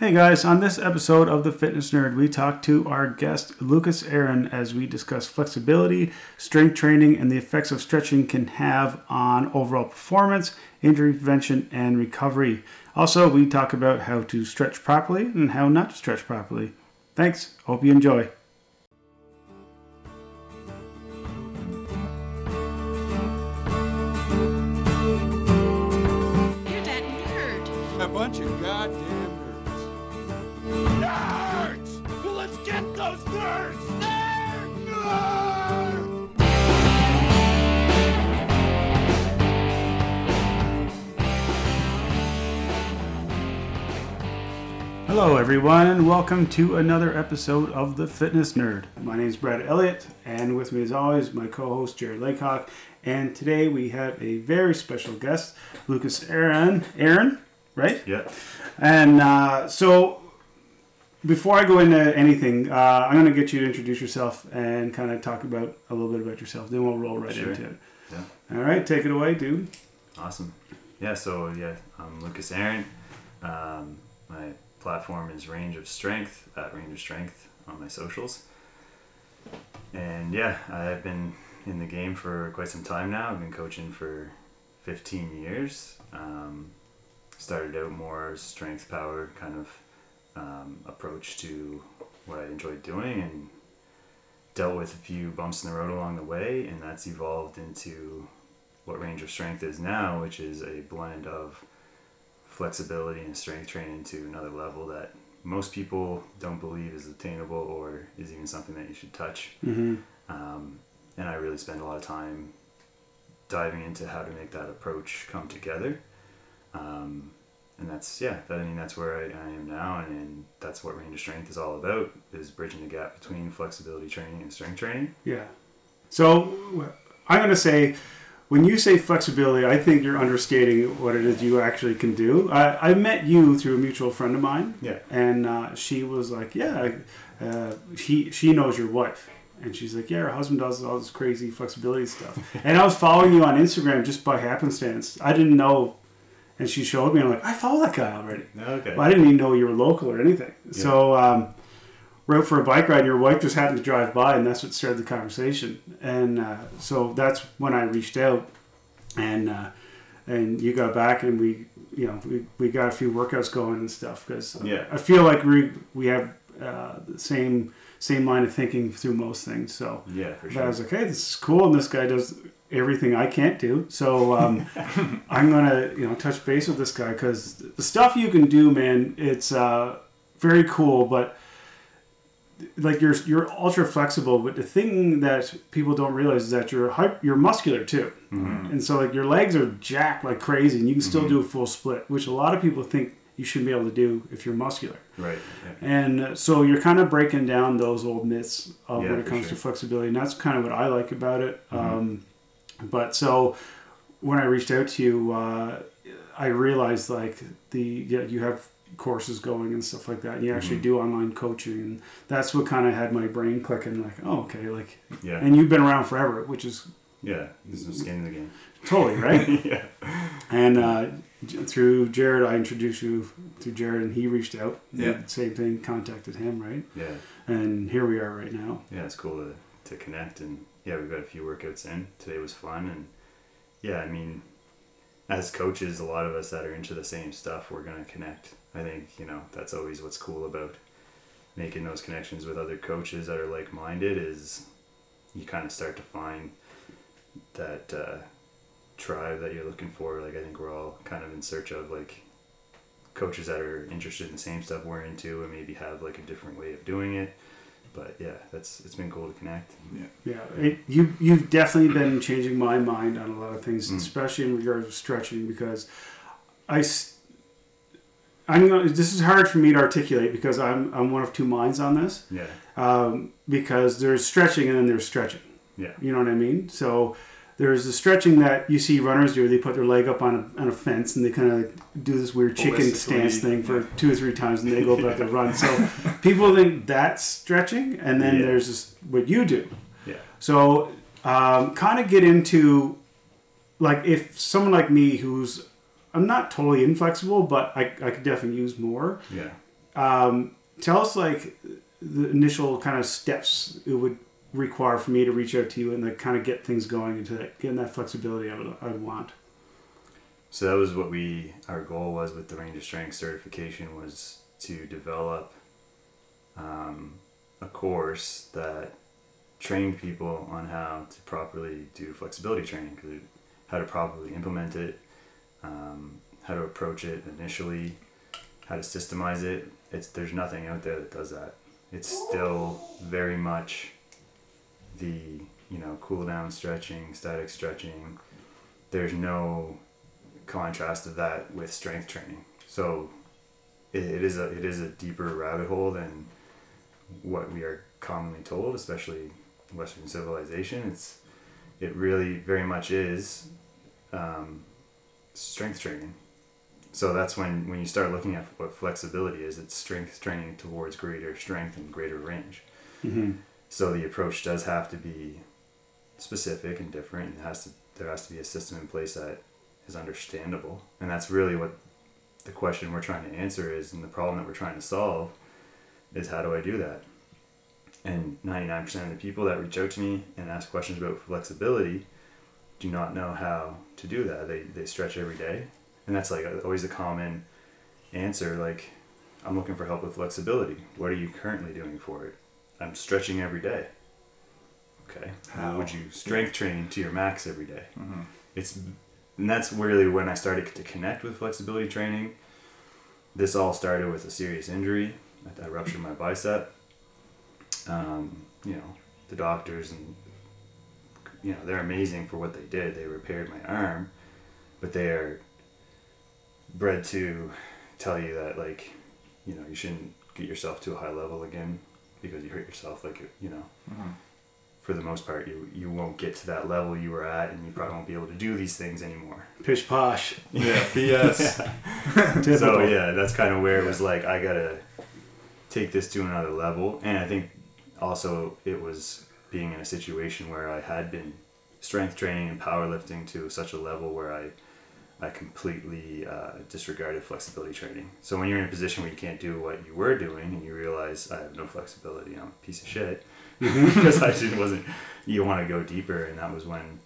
Hey guys, on this episode of The Fitness Nerd, we talk to our guest Lucas Aaron as we discuss flexibility, strength training, and the effects of stretching can have on overall performance, injury prevention, and recovery. Also, we talk about how to stretch properly and how not to stretch properly. Thanks, hope you enjoy. Hello, everyone, and welcome to another episode of The Fitness Nerd. My name is Brad Elliott, and with me, as always, my co host Jared Laycock. And today we have a very special guest, Lucas Aaron. Aaron, right? Yeah. And uh, so, before I go into anything, uh, I'm going to get you to introduce yourself and kind of talk about a little bit about yourself. Then we'll roll right Sure. into it. Yeah. All right, take it away, dude. Awesome. Yeah. So yeah, I'm Lucas Aaron. Um, my platform is Range of Strength at Range of Strength on my socials. And yeah, I've been in the game for quite some time now. I've been coaching for 15 years. Um, started out more strength power kind of um, approach to what I enjoyed doing and dealt with a few bumps in the road along the way, and that's evolved into what range of strength is now, which is a blend of flexibility and strength training to another level that most people don't believe is attainable or is even something that you should touch. Mm-hmm. Um, and I really spend a lot of time diving into how to make that approach come together. Um, and that's yeah, that, I mean that's where I, I am now, and, and that's what range of strength is all about: is bridging the gap between flexibility training and strength training. Yeah. So I'm going to say, when you say flexibility, I think you're understating what it is you actually can do. I, I met you through a mutual friend of mine, Yeah. and uh, she was like, "Yeah, uh, he she knows your wife." And she's like, yeah, her husband does all this crazy flexibility stuff. and I was following you on Instagram just by happenstance. I didn't know. And she showed me. I'm like, I follow that guy already. Okay. Well, I didn't even know you were local or anything. So um, we're for a bike ride. Your wife just happened to drive by, and that's what started the conversation. And uh, so that's when I reached out, and uh, and you got back, and we you know we, we got a few workouts going and stuff because Yeah. I feel like we we have uh, the same same line of thinking through most things. So Yeah, for but I was like, hey, this is cool, and this guy does everything I can't do. So um, I'm gonna, you know, touch base with this guy because the stuff you can do, man, it's uh, very cool. But like you're you're ultra flexible, but the thing that people don't realize is that you're hype, you're muscular too, and so like your legs are jacked like crazy, and you can still do a full split, which a lot of people think you shouldn't be able to do if you're muscular. Right. Yeah. And uh, so you're kind of breaking down those old myths of Yeah, when it comes sure. to flexibility, and that's kind of what I like about it. Mm-hmm. Um, but so when I reached out to you, uh, I realized like the yeah, you have courses going and stuff like that, and you actually Mm-hmm. do online coaching, and that's what kind of had my brain clicking. Like, oh, okay, like, Yeah. and you've been around forever, which is Yeah. There's no skin in the game. totally right. yeah. And uh, through Jared, I introduced you to Jared, and he reached out. Yeah. Same thing, contacted him, right? Yeah. And here we are right now. Yeah, it's cool to, to connect and yeah, we've got a few workouts in. Today was fun and yeah, I mean as coaches, a lot of us that are into the same stuff, we're gonna connect. I think, you know, that's always what's cool about making those connections with other coaches that are like minded is you kind of start to find that uh, tribe that you're looking for. Like I think we're all kind of in search of like coaches that are interested in the same stuff we're into and maybe have like a different way of doing it. But yeah, that's it's been cool to connect. Yeah, it, you you've definitely been changing my mind on a lot of things, Mm. especially in regards to stretching, because I. I'm gonna, this is hard for me to articulate because I'm I'm one of two minds on this. Yeah, Um, because there's stretching and then there's stretching. yeah, You know what I mean? So there's the stretching that you see runners do. They put their leg up on a, on a fence and they kind of do this weird chicken stance thing for yeah. two or three times and they go about their run. So people think that's stretching, and then Yeah. there's just what you do. yeah, So um, kind of get into like if someone like me who's I'm not totally inflexible, but I, I could definitely use more. yeah, Um, tell us like the initial kind of steps it would require for me to reach out to you and like kind of get things going into that, getting that flexibility I would, I would want. So that was what we our goal was with the range of strength certification was to develop um, a course that trained people on how to properly do flexibility training, how to properly implement it, um, how to approach it initially, how to systemize it. It's there's nothing out there that does that. It's still very much the you know cool down stretching, static stretching. There's no contrast of that with strength training. So it, it is a it is a deeper rabbit hole than what we are commonly told, especially Western civilization. It's it really very much is um, strength training. So that's when when you start looking at what flexibility is. It's strength training towards greater strength and greater range. Mm-hmm. So the approach does have to be specific and different. It has to there has to be a system in place that is understandable, and that's really what the question we're trying to answer is, and the problem that we're trying to solve is how do I do that? And ninety nine percent of the people that reach out to me and ask questions about flexibility do not know how to do that. They they stretch every day, and that's like always a common answer. Like, I'm looking for help with flexibility. What are you currently doing for it? I'm stretching every day. Okay. How would you strength train to your max every day? Mhm. It's and that's really when I started to connect with flexibility training. This all started with a serious injury. I ruptured my bicep. Um, you know, the doctors and you know they're amazing for what they did. They repaired my arm, but they are bred to tell you that like you know you shouldn't get yourself to a high level again because you hurt yourself. Like you know, Mhm. for the most part, you you won't get to that level you were at, and you probably won't be able to do these things anymore. Pish posh. Yeah, BS. Typical. So yeah, that's kind of where it was like I gotta take this to another level, and I think also it was being in a situation where I had been strength training and powerlifting to such a level where I I completely uh, disregarded flexibility training. So when you're in a position where you can't do what you were doing and you realize I have no flexibility, I'm a piece of shit because I just wasn't. You want to go deeper, and that was when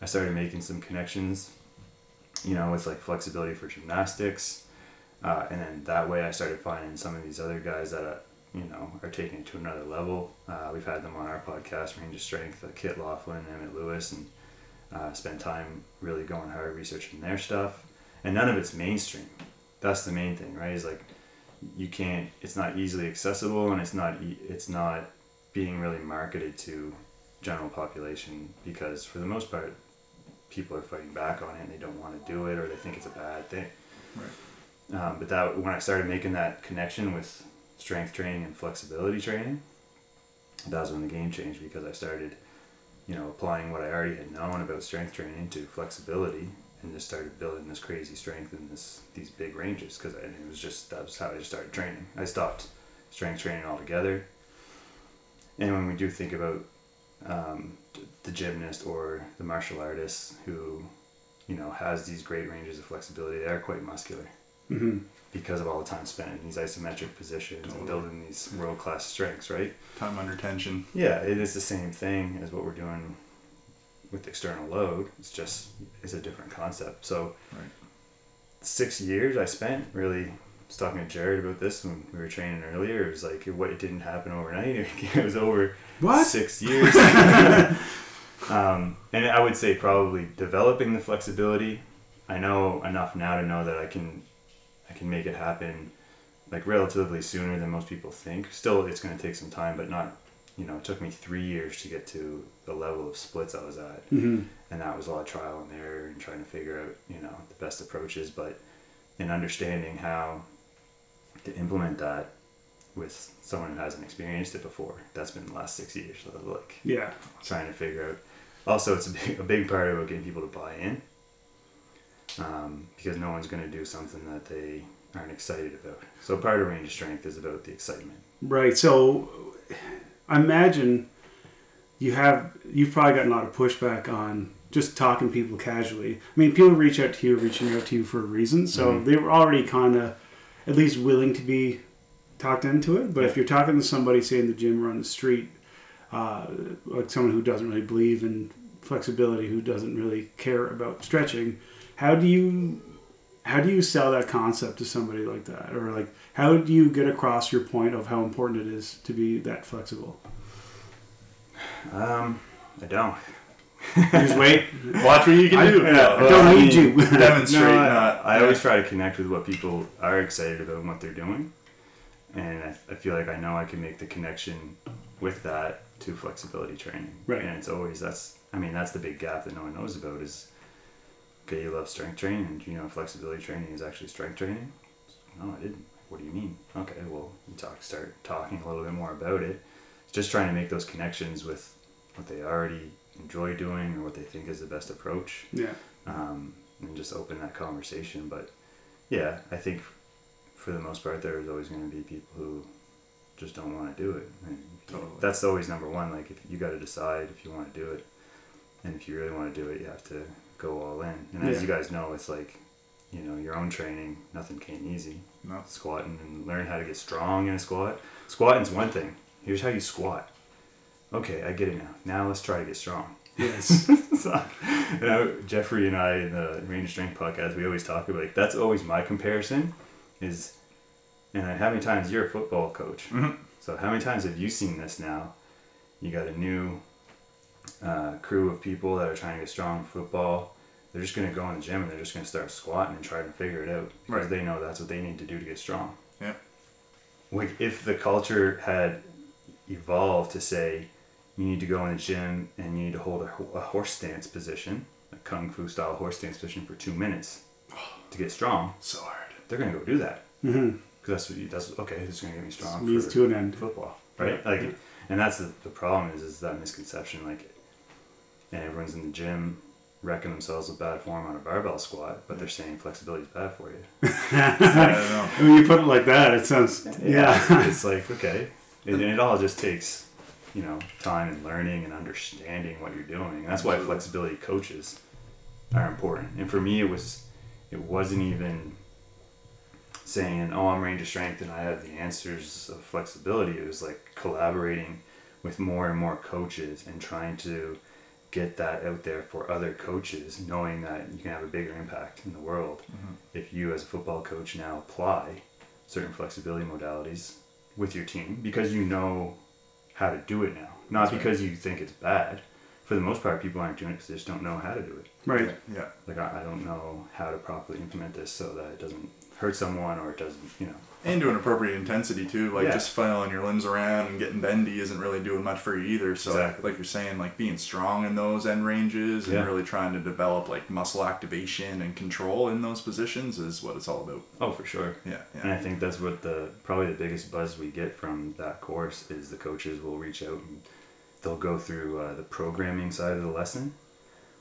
I started making some connections, you know, with like flexibility for gymnastics, uh, and then that way I started finding some of these other guys that uh, you know are taking it to another level. Uh, we've had them on our podcast, Range of Strength, uh, Kit Laughlin, Emmet Louis, and uh, spent time really going hard researching their stuff, and none of it's mainstream. That's the main thing, right? Is like you can't. It's not easily accessible, and it's not. It's not being really marketed to general population because for the most part, people are fighting back on it and they don't want to do it or they think it's a bad thing. Right. Um, but that when I started making that connection with strength training and flexibility training, that was when the game changed because I started, you know, applying what I already had known about strength training to flexibility and just started building this crazy strength in this these big ranges because it was just that was how I just started training. I stopped strength training altogether. And when we do think about um, the gymnast or the martial artist who, you know, has these great ranges of flexibility, they are quite muscular hmm because of all the time spent in these isometric positions and building these world class strengths, right? Time under tension. Yeah, it is the same thing as what we're doing with external load. It's just it's a different concept. So Right. six years I spent really was talking to Jared about this when we were training earlier. It was like what it didn't happen overnight. It was over What? six years. um, and I would say probably developing the flexibility. I know enough now to know that I can, I can make it happen, like relatively sooner than most people think. Still, it's going to take some time, but not. You know, it took me three years to get to the level of splits I was at, hmm and that was a lot of trial and error and trying to figure out, you know, the best approaches. But in understanding how to implement that with someone who hasn't experienced it before, that's been the last six years. So like Yeah. trying to figure out. Also, it's a big, a big part about getting people to buy in, um, because no one's going to do something that they aren't excited about. So part of range of strength is about the excitement. Right. So I imagine you have you've probably gotten a lot of pushback on just talking to people casually. I mean, people reach out to you, reaching out to you for a reason. So Mhm. they were already kind of at least willing to be talked into it. But if you're talking to somebody, say in the gym or on the street, uh, like someone who doesn't really believe in flexibility, who doesn't really care about stretching, how do you how do you sell that concept to somebody like that, or like how do you get across your point of how important it is to be that flexible? Um, I don't. Just wait. Watch what you can I- do. yeah, I don't I need mean, you. Demonstrate, No, I, not. I always try to connect with what people are excited about and what they're doing, and I, I feel like I know I can make the connection with that to flexibility training. Right. And it's always that's I mean that's the big gap that no one knows about is okay you love strength training and you know flexibility training is actually strength training. No, I didn't. What do you mean? Okay, well you talk start talking a little bit more about it. Just trying to make those connections with what they already enjoy doing or what they think is the best approach Yeah. um, and just open that conversation. But yeah, I think for the most part, there's always going to be people who just don't want to do it. And Totally. That's always number one. Like, if you got to decide if you want to do it, and if you really want to do it, you have to go all in. And as Yeah. you guys know, it's like, you know, your own training, nothing came easy. No. Squatting and learn how to get strong in a squat. Squatting's one thing. Here's how you squat. Okay, I get it now. Now let's try to get strong. Yes. so, you know, Jeffrey and I in the Range of Strength podcast, we always talk about like that's always my comparison is, and how many times you're a football coach? Mhm. So how many times have you seen this now? You got a new uh, crew of people that are trying to get strong in football. They're just going to go in the gym and they're just going to start squatting and try to figure it out because Right. they know that's what they need to do to get strong. Yeah. Like if the culture had evolved to say you need to go in the gym and you need to hold a, a horse stance position, a kung fu style horse stance position for two minutes to get strong, So hard. they're gonna go do that hmm because that's what you, that's okay. This is gonna get me strong Means to an end. football, right? Yeah. Like, Yeah. and that's the, the problem is is that misconception. Like, and everyone's in the gym wrecking themselves with bad form on a barbell squat, but they're saying flexibility is bad for you. I don't know. When you put it like that, it sounds yeah. it's like okay, and, and it all just takes you know time and learning and understanding what you're doing. And that's why flexibility coaches are important. And for me, it was it wasn't even saying, "Oh, I'm range of strength and I have the answers of flexibility." It was like collaborating with more and more coaches and trying to get that out there for other coaches, knowing that you can have a bigger impact in the world mm-hmm. if you, as a football coach, now apply certain flexibility modalities with your team because you know how to do it now, not That's right. because you think it's bad. For the most part, people aren't doing it because they just don't know how to do it Right. Yeah. like I, I don't know how to properly implement this so that it doesn't hurt someone or it doesn't you know And to an appropriate intensity too. Like Yeah. just flailing your limbs around and getting bendy isn't really doing much for you either. So Exactly. like you're saying, like being strong in those end ranges and Yeah. really trying to develop like muscle activation and control in those positions is what it's all about. oh for sure Yeah. and I think that's what the probably the biggest buzz we get from that course is the coaches will reach out and they'll go through uh, the programming side of the lesson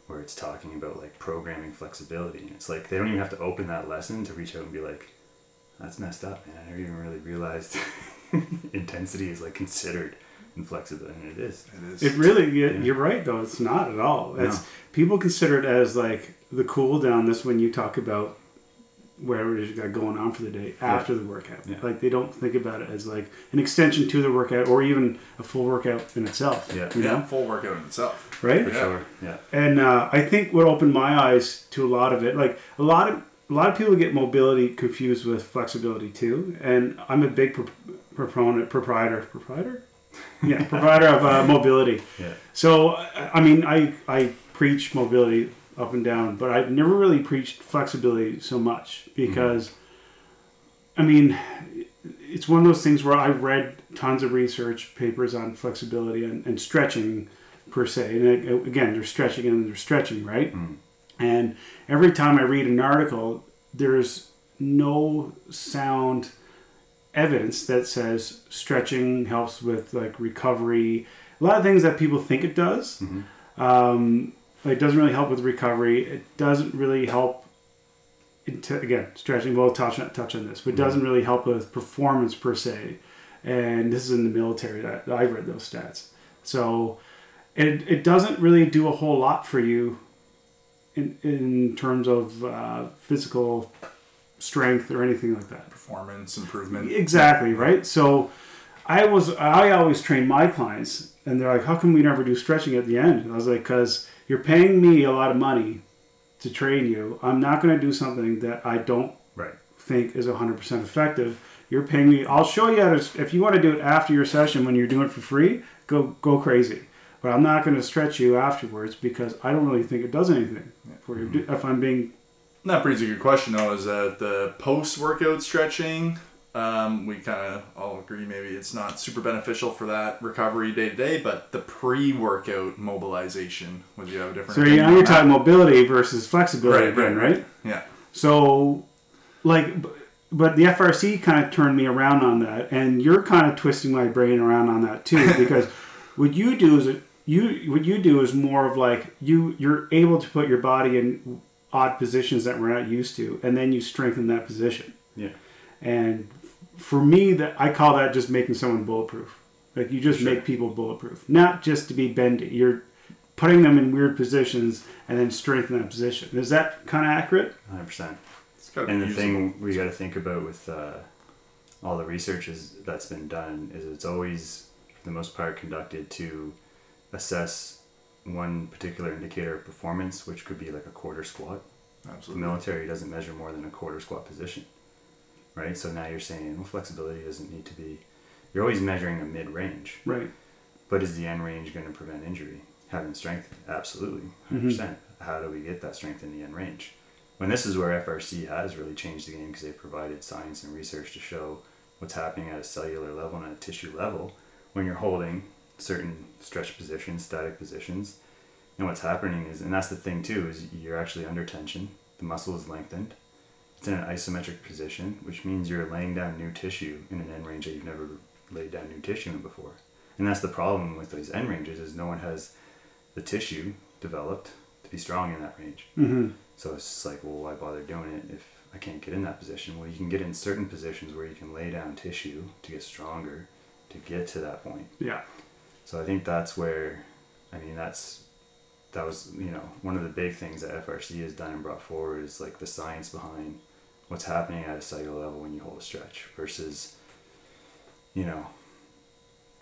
where it's talking about like programming flexibility and it's like they don't even have to open that lesson to reach out and be like that's messed up man I never even really realized intensity is like considered in flexibility and it is It is. It really, you, Yeah. you're right though. It's not at all. It's No. people consider it as like the cool down. This when you talk about whatever it is you got going on for the day after the workout. Yeah. Like they don't think about it as like an extension to the workout or even a full workout in itself. Yeah. You yeah, know, full workout in itself. right? for Yeah. sure yeah And uh, I think what opened my eyes to a lot of it, like a lot of a lot of people get mobility confused with flexibility too. And I'm a big pro- proponent, proprietor, proprietor, yeah, provider of uh, mobility. yeah So I I mean, I I preach mobility up and down, but I've never really preached flexibility so much because, I mean, it's one of those things where I've read tons of research papers on flexibility and, and stretching per se. And again, they're stretching and they're stretching, right? Mm. And every time I read an article, there's no sound evidence that says stretching helps with like recovery. A lot of things that people think it does. Mhm. Um, it doesn't really help with recovery. It doesn't really help. Into, again, stretching. We'll touch on, touch on this, but it doesn't really help with performance per se. And this is in the military that I've read those stats. So it, it doesn't really do a whole lot for you in, in terms of uh, physical strength or anything like that. Performance improvement. Exactly, right? So I was I always train my clients and they're like, How come we never do stretching at the end? And I was like, Because you're paying me a lot of money to train you. I'm not gonna do something that I don't Right. think is 100% effective. You're paying me. I'll show you how to. If you want to do it after your session when you're doing it for free, go go crazy. But I'm not going to stretch you afterwards because I don't really think it does anything for you. If I'm being that brings a good question though. Is that the post-workout stretching? Um, we kind of all agree maybe it's not super beneficial for that recovery day to day, but the pre-workout mobilization. Would you have a different? so opinion now you're that? talking mobility versus flexibility, Right, again, right, right? Yeah. So, like, but the FRC kind of turned me around on that, and you're kind of twisting my brain around on that too, because what you do is you what you do is more of like you you're able to put your body in odd positions that we're not used to, and then you strengthen that position. Yeah. And for me, that I call that just making someone bulletproof. Like you just Sure. make people bulletproof, not just to be bendy. You're putting them in weird positions and then strengthen that position. Is that kind of accurate? 100%. It's And be the usable. thing we got to think about with uh, all the research is, that's been done is it's always, for the most part, conducted to assess one particular indicator of performance, which could be like a quarter squat. Absolutely. The military doesn't measure more than a quarter squat position, right? So now you're saying, well, flexibility doesn't need to be. You're always measuring a mid range, Right. but is the end range going to prevent injury? Having strength, absolutely, 100%. percent How do we get that strength in the end range? When this is where FRC has really changed the game because they've provided science and research to show what's happening at a cellular level and at a tissue level when you're holding certain stretch positions, static positions. And what's happening is, and that's the thing too, is you're actually under tension. The muscle is lengthened. It's in an isometric position, which means you're laying down new tissue in an end range that you've never laid down new tissue in before. And that's the problem with these end ranges is no one has the tissue developed to be strong in that range. Mm-hmm. So it's just like, well, why bother doing it if I can't get in that position? Well, you can get in certain positions where you can lay down tissue to get stronger to get to that point. Yeah. So I think that's where, I mean, that's that was you know one of the big things that FRC has done and brought forward is like the science behind what's happening at a cellular level when you hold a stretch versus, you know,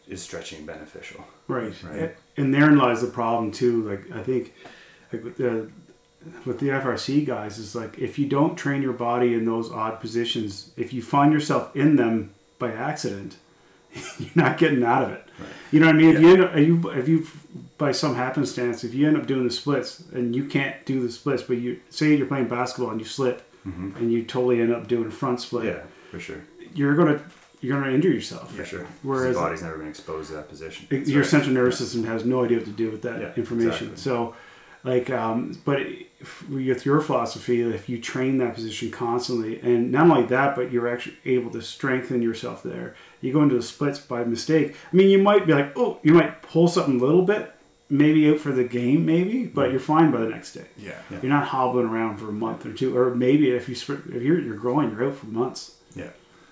is stretching beneficial? Right. Right. And therein lies the problem too. Like I think, like with the with the FRC guys is like if you don't train your body in those odd positions, if you find yourself in them by accident, you're not getting out of it. Right. You know what I mean? If you end up, if you if you by some happenstance, if you end up doing the splits and you can't do the splits, but you say you're playing basketball and you slip Mm-hmm. and you totally end up doing front split, Yeah, for sure, you're gonna you're gonna injure yourself. for sure. Whereas- the body's never been exposed to that position. It- your central nervous system has no idea what to do with that Yeah, information. exactly. So, like, um, but if, with your philosophy, if you train that position constantly, and not only that, but you're actually able to strengthen yourself there. You go into the splits by mistake. I mean, you might be like, oh, you might pull something a little bit, maybe out for the game, maybe, but you're fine by the next day. Yeah. Yeah. You're not hobbling around for a month or two, or maybe if you sprint, if you're you're growing, you're out for months. Yeah,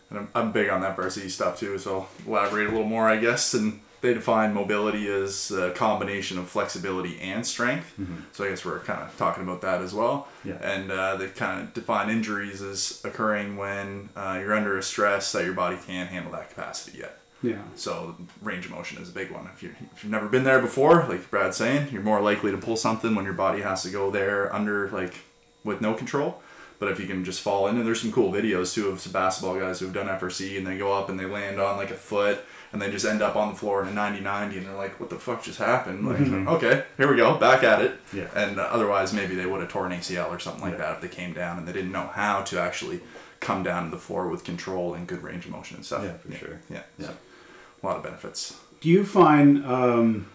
And I'm, I'm big on that FRC stuff too, so I'll elaborate a little more, I guess. And they define mobility as a combination of flexibility and strength. So I guess we're kind of talking about that as well. Yeah. And uh, they kind of define injuries as occurring when uh, you're under a stress that your body can't handle that capacity yet. Yeah. So range of motion is a big one. If, you if you've never been there before, like Brad's saying, you're more likely to pull something when your body has to go there under like with no control. But if you can just fall in, and there's some cool videos too of some basketball guys who've done FRC and they go up and they land on like a foot and they just end up on the floor in a 90-90 and they're like, what the fuck just happened? Like, okay, here we go, back at it. Yeah. And uh, otherwise, maybe they would have torn ACL or something like Yeah. that if they came down and they didn't know how to actually come down to the floor with control and good range of motion and stuff. Yeah, for sure. Yeah. yeah. A lot of benefits. Do you find um,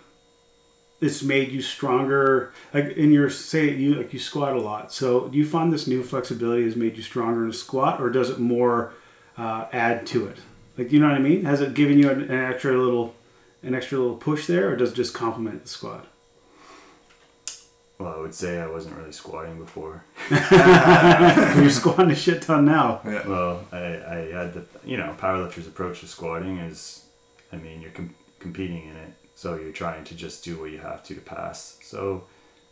it's made you stronger? Like in your say, you like you squat a lot. So do you find this new flexibility has made you stronger in a squat, or does it more uh, add to it? Like you know what I mean? Has it given you an, an extra little, an extra little push there, or does it just complement the squat? Well, I would say I wasn't really squatting before. You're squatting a shit ton now. Yeah. Well, I, I had the you know powerlifter's approach to squatting is, I mean, you're com- competing in it, so you're trying to just do what you have to to pass. So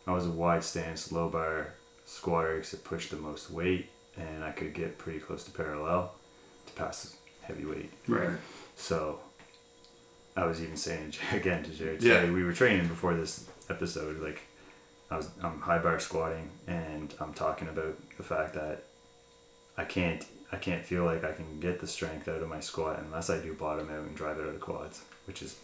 I was a wide stance, low bar squatter because it pushed the most weight, and I could get pretty close to parallel to pass heavyweight. Right. So I was even saying again to Jared Yeah. we were training before this episode. Like I was, I'm high bar squatting, and I'm talking about the fact that I can't, I can't feel like I can get the strength out of my squat unless I do bottom out and drive it out of quads, which is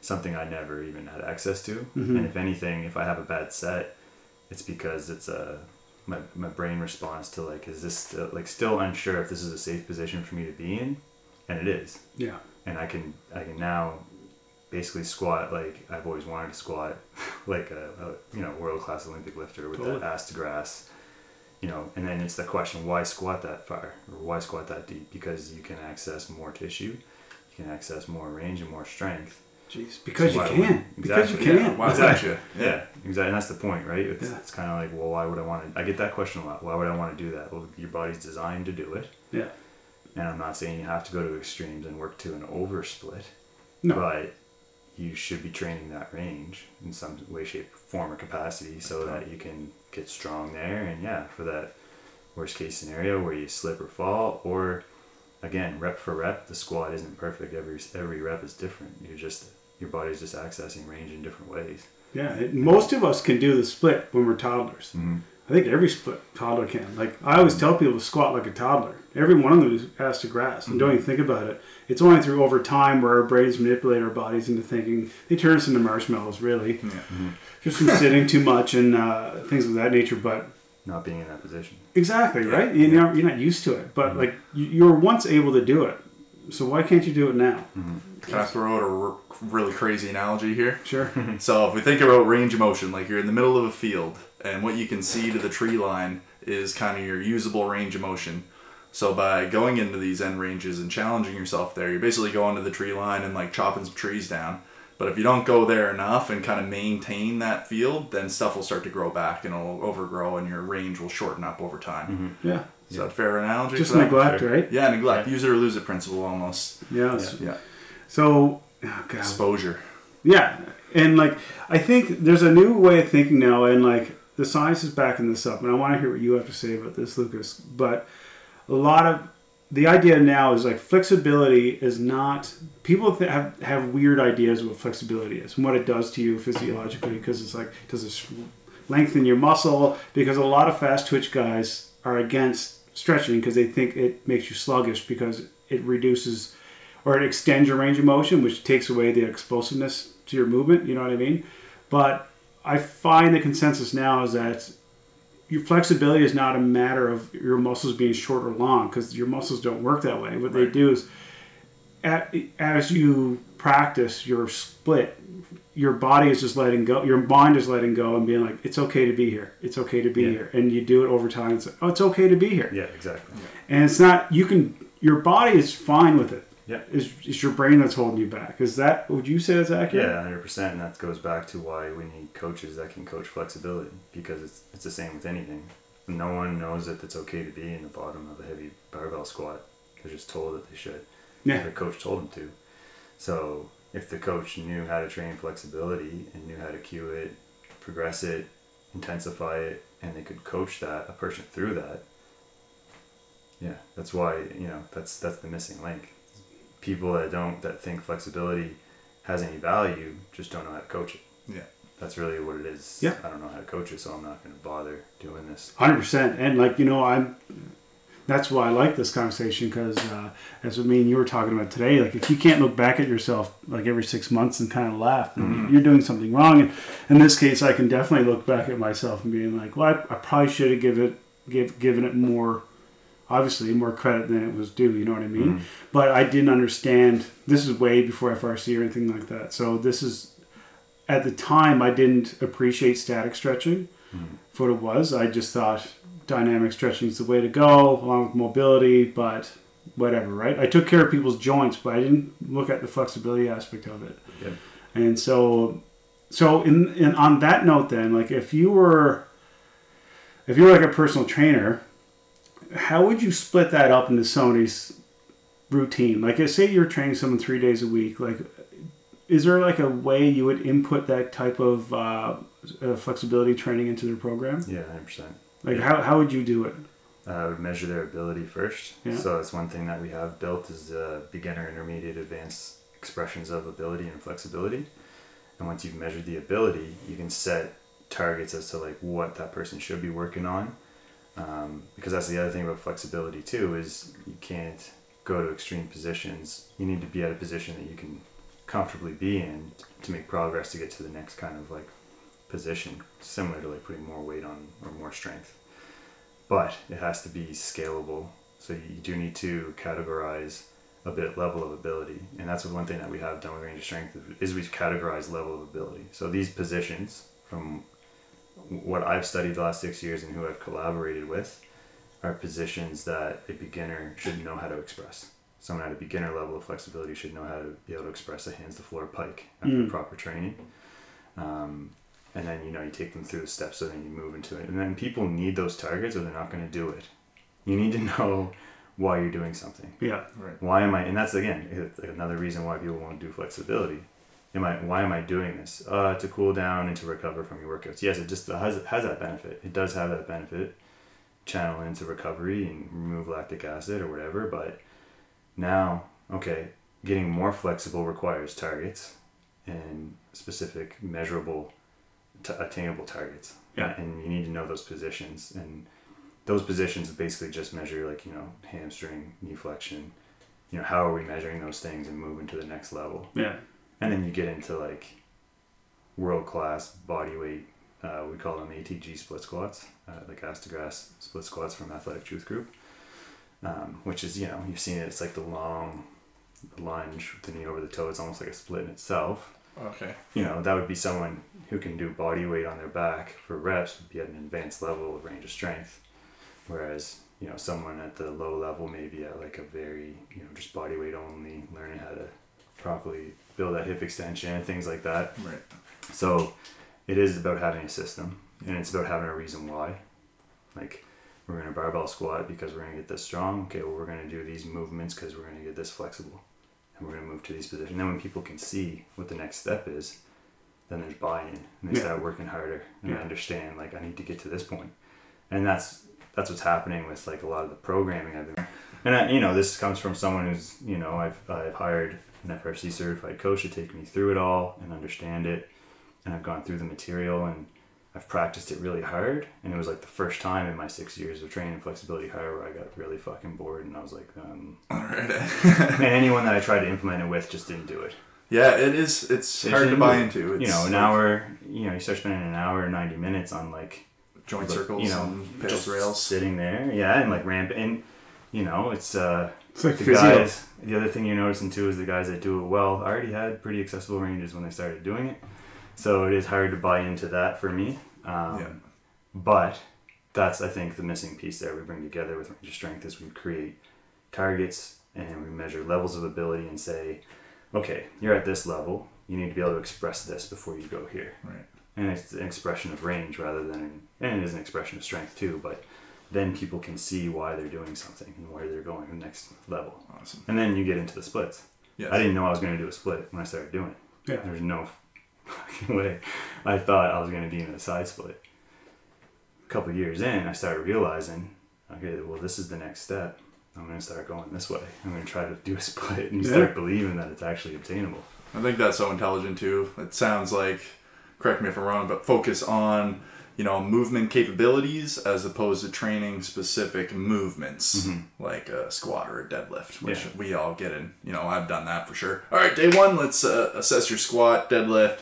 something I never even had access to. Mhm. And if anything, if I have a bad set, it's because it's a my, my brain responds to like, is this still, like still unsure if this is a safe position for me to be in, and it is Yeah. and I can I can now basically squat like I've always wanted to squat like a, a you know world class Olympic lifter with Totally. that ass to grass you know and then it's the question why squat that far or why squat that deep because you can access more tissue you can access more range and more strength Jeez. Because So you can. wouldn't- Because you Exactly, can. Yeah, why Exactly. you? yeah, exactly and that's the point right it's, Yeah. it's kind of like well why would I want to I get that question a lot why would I want to do that well your body's designed to do it Yeah. and I'm not saying you have to go to extremes and work to an oversplit No. but you should be training that range in some way, shape, form, or capacity so that you can get strong there. And yeah, for that worst case scenario where you slip or fall, or again, rep for rep, the squat isn't perfect. Every every rep is different. You're just your body's just accessing range in different ways. Yeah. It, most of us can do the split when we're toddlers. Mm-hmm. I think every split toddler can. Like I always tell people to squat like a toddler. Every one of them has to grasp and don't even think about it. It's only through over time where our brains manipulate our bodies into thinking. They turn us into marshmallows, really, Yeah. Mm-hmm. just from sitting too much and uh, things of that nature. But Not being in that position. exactly Yeah. right. You're not, you're not used to it, but mm-hmm. like you, you were once able to do it. So why can't you do it now? Mm-hmm. Can I throw out a r- really crazy analogy here? Sure. So if we think about range of motion, like you're in the middle of a field, and what you can see to the tree line is kind of your usable range of motion. So by going into these end ranges and challenging yourself there, you're basically going to the tree line and like chopping some trees down. But if you don't go there enough and kind of maintain that field, then stuff will start to grow back and it'll overgrow, and your range will shorten up over time. Mm-hmm. Yeah. Is that a fair analogy? Just for neglect, Sure. right? Yeah, neglect. Use it or lose it principle almost. Yeah. Yeah. So, oh God. Exposure. Yeah, and like I think there's a new way of thinking now, and like the science is backing this up, and I want to hear what you have to say about this, Lucas. But a lot of the idea now is like flexibility is not people have have weird ideas of what flexibility is and what it does to you physiologically because it's like does it lengthen your muscle because a lot of fast twitch guys are against stretching because they think it makes you sluggish because it reduces or it extends your range of motion, which takes away the explosiveness to your movement. You know what I mean? But I find the consensus now is that your flexibility is not a matter of your muscles being short or long because your muscles don't work that way. What they do is, a- as you practice your split, your body is just letting go. Your mind is letting go and being like, "It's okay to be here. It's okay to be Yeah. here." And you do it over time. It's like, "Oh, it's okay to be here." Yeah, exactly. And it's not. You can. Your body is fine with it. Yeah. It's, it's your brain that's holding you back. Is that? Would you say that's accurate? Yeah, hundred percent, and that goes back to why we need coaches that can coach flexibility because it's it's the same with anything. No one knows that it's okay to be in the bottom of a heavy barbell squat. They're just told that they should. Yeah. Their coach told them to. So if the coach knew how to train flexibility and knew how to cue it, progress it, intensify it, and they could coach that a person through that. Yeah, that's why you know that's that's the missing link. People that don't that think flexibility has any value just don't know how to coach it. Yeah. That's really what it is. Yeah. I don't know how to coach it, so I'm not going to bother doing this. Hundred percent. And like you know, I'm. That's why I like this conversation because, uh, as me and you were talking about today, like if you can't look back at yourself like every six months and kind of laugh, then you're doing something wrong. And in this case, I can definitely look back at myself and being like, well, I, I probably should have given it, give, given it more, obviously more credit than it was due. You know what I mean? Mm-hmm. But I didn't understand. This is way before FRC or anything like that. So this is at the time I didn't appreciate static stretching mm-hmm. for what it was. I just thought dynamic stretching is the way to go, along with mobility, but whatever, right? I took care of people's joints, but I didn't look at the flexibility aspect of it. Yep. And so, so in, in on that note, then, like if you were, if you were like a personal trainer, how would you split that up into somebody's routine? Like, say you're training someone three days a week, like. Is there like a way you would input that type of uh, uh, flexibility training into their program? Yeah, hundred percent. Like Yeah. how, how would you do it? uh, would measure their ability first. Yeah. So it's one thing that we have built is uh, beginner, intermediate, advanced expressions of ability and flexibility. And once you've measured the ability, you can set targets as to like what that person should be working on. Um, because that's the other thing about flexibility too is you can't go to extreme positions. You need to be at a position that you can comfortably be in to make progress to get to the next kind of like position, similar to like putting more weight on or more strength. But it has to be scalable. So you do need to categorize a bit level of ability, and that's one thing that we have done with range of strength is we've categorized level of ability. So these positions, from what I've studied the last six years and who I've collaborated with, are positions that a beginner should know how to express. Someone at a beginner level of flexibility should know how to be able to express a hands to floor pike after Mm. proper training. Um, and then you know you take them through the steps so then you move into it and then people need those targets or they're not going to do it you need to know why you're doing something Yeah. Right. why am i and that's again it's another reason why people won't do flexibility am i why am i doing this? Uh to cool down and to recover from your workouts. Yes it just has has that benefit. It does have that benefit channel into recovery and remove lactic acid or whatever but now okay getting more flexible requires targets and specific measurable t- attainable targets. Yeah. and you need to know those positions and those positions basically just measure like you know hamstring knee flexion. You know how are we measuring those things and moving to the next level? Yeah. And then you get into like world class body weight uh, we call them atg split squats uh, like ass to grass split squats from athletic truth group um, which is you know you've seen it it's like the long lunge with the knee over the toe it's almost like a split in itself Okay. you know, that would be someone who can do body weight on their back for reps would be at an advanced level of range of strength. Whereas, you know, someone at the low level maybe at like a very, you know, just body weight only, learning how to properly build that hip extension and things like that. Right. So it is about having a system and it's about having a reason why. Like we're going to barbell squat because we're going to get this strong. Okay, well, we're going to do these movements because we're going to get this flexible. And we're going to move to these positions. And then when people can see what the next step is, then there's buy-in and they Yeah. start working harder and they Yeah. understand like I need to get to this point. And that's that's what's happening with like a lot of the programming I've been and I, you know this comes from someone who's you know I've I've hired an FRC certified coach to take me through it all and understand it and I've gone through the material and I've practiced it really hard and it was like the first time in my six years of training flexibility higher where I got really fucking bored and I was like um, All right. and anyone that I tried to implement it with just didn't do it yeah, it is. It's They hard to buy into. It's you know an like hour you know you start spending an hour and 90 minutes on like joint like, circles you know just rails. sitting there yeah and like ramp and you know it's uh It's like the physio. guys the other thing you're noticing too is the guys that do it well already had pretty accessible ranges when they started doing it so it is hard to buy into that for me um, Yeah. but that's i think the missing piece there we bring together with range of strength is we create targets and we measure levels of ability and say okay you're at this level you need to be able to express this before you go here Right. and it's an expression of range rather than and it is an expression of strength too but then people can see why they're doing something and where they're going the next level Awesome. and then you get into the splits Yes. i didn't know i was going to do a split when i started doing it Yeah. there's no fucking way i thought i was going to be in a side split a couple years in i started realizing okay well this is the next step i'm going to start going this way i'm going to try to do a split and you Yeah. start believing that it's actually obtainable I think that's so intelligent too. It sounds like, correct me if I'm wrong, but focus on you know movement capabilities as opposed to training specific movements like a squat or a deadlift, which Yeah. we all get in. You know, I've done that for sure. All right, day one, let's uh, assess your squat, deadlift,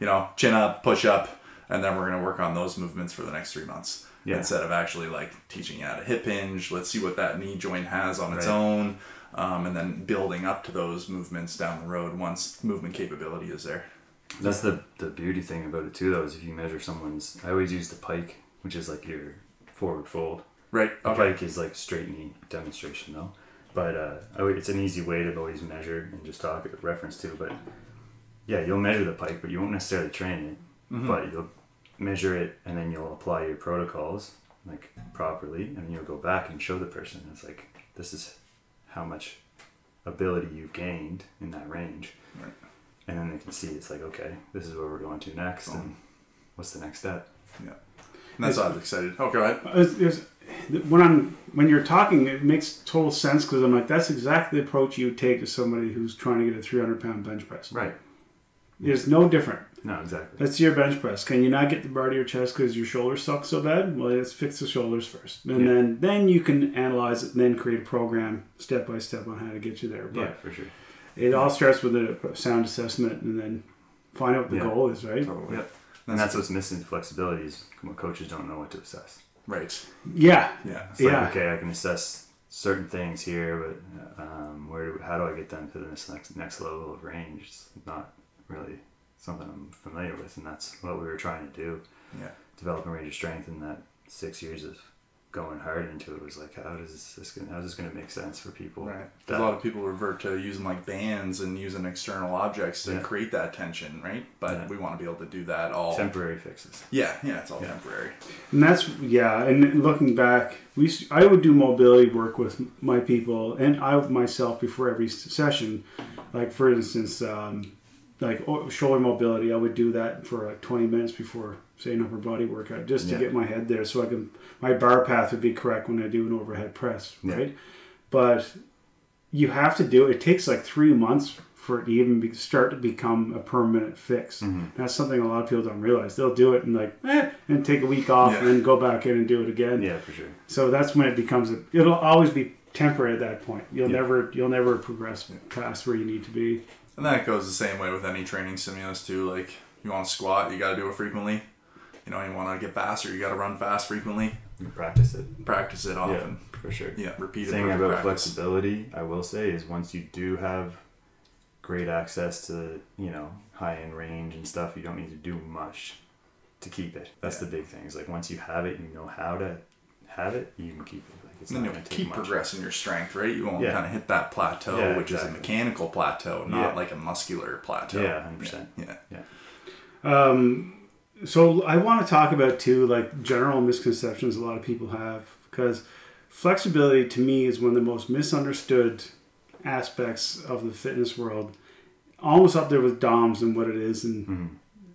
you know, chin up, push up, and then we're gonna work on those movements for the next three months. Yeah. Instead of actually like teaching you how to hip hinge, let's see what that knee joint has on its Right. own um, and then building up to those movements down the road once movement capability is there. That's the the beauty thing about it too, though, is if you measure someone's. I always use the pike, which is like your forward fold. Right. The Okay. pike is like straight knee demonstration though, but uh, would- it's an easy way to always measure and just talk reference to. But yeah, you'll measure the pike, but you won't necessarily train it. But you'll measure it, and then you'll apply your protocols like properly, and you'll go back and show the person. It's like this is how much ability you've gained in that range Right. And then they can see it's like okay this is where we're going to next and what's the next step Yeah. And that's why I was excited. Oh, go ahead. It's- it's- when I'm when you're talking, it makes total sense because I'm like, that's exactly the approach you would take to somebody who's trying to get a 300 pound bench press. Right. It's no different. No, exactly. That's your bench press. Can you not get the bar to your chest because your shoulders suck so bad? Well, let's fix the shoulders first, and Yeah. then then you can analyze it and then create a program step by step on how to get you there. But Yeah, for sure. It all starts with a sound assessment and then find out what the Yeah. goal is, right? Totally. Yep. And that's what's missing flexibility is what coaches don't know what to assess. Right. Yeah, Yeah. It's Yeah. like, okay, I can assess certain things here, but um, where do, how do I get them to this next next level of range? It's not really something I'm familiar with, and that's what we were trying to do. Yeah. Develop a range of strength in that six years of going hard into it was like, how does this gonna, how's this going to make sense for people? Right. that- a lot of people revert to using like bands and using external objects to Yeah. create that tension, right? But Yeah. we want to be able to do that all. temporary fixes. yeah, yeah, it's all Yeah. temporary. and that's yeah. And looking back, we s- I would do mobility work with my people and I myself before every session. Like for instance, um, like shoulder mobility, I would do that for like 20 minutes before say an upper body workout, just to Yeah. get my head there, so I can my bar path would be correct when I do an overhead press, Yeah. right? But you have to do it. It takes like three months for it to even be, start to become a permanent fix. Mhm. That's something a lot of people don't realize. They'll do it and like, eh, and take a week off Yeah. and then go back in and do it again. Yeah, for sure. So that's when it becomes a. It'll always be temporary at that point. You'll Yeah. never you'll never progress past where you need to be. And that goes the same way with any training stimulus too. Like you want to squat, you got to do it frequently. You know, you want to get faster, you got to run fast frequently. You practice it. Practice it often. Yeah, for sure. Yeah, repeat it. thing about practice. flexibility, I will say, is once you do have great access to you know high end range and stuff, you don't need to do much to keep it. That's Yeah. the big thing. Is like once you have it, you know how to have it, you can keep it. Like it's And then not you'll going to keep progressing your strength, right? You won't Yeah. kind of hit that plateau, Yeah, which is a mechanical plateau, not Yeah. like a muscular plateau. Yeah, hundred percent. Yeah, yeah. Um, so I want to talk about too, like general misconceptions a lot of people have because flexibility to me is one of the most misunderstood aspects of the fitness world. Almost up there with DOMS and what it is, and Mhm.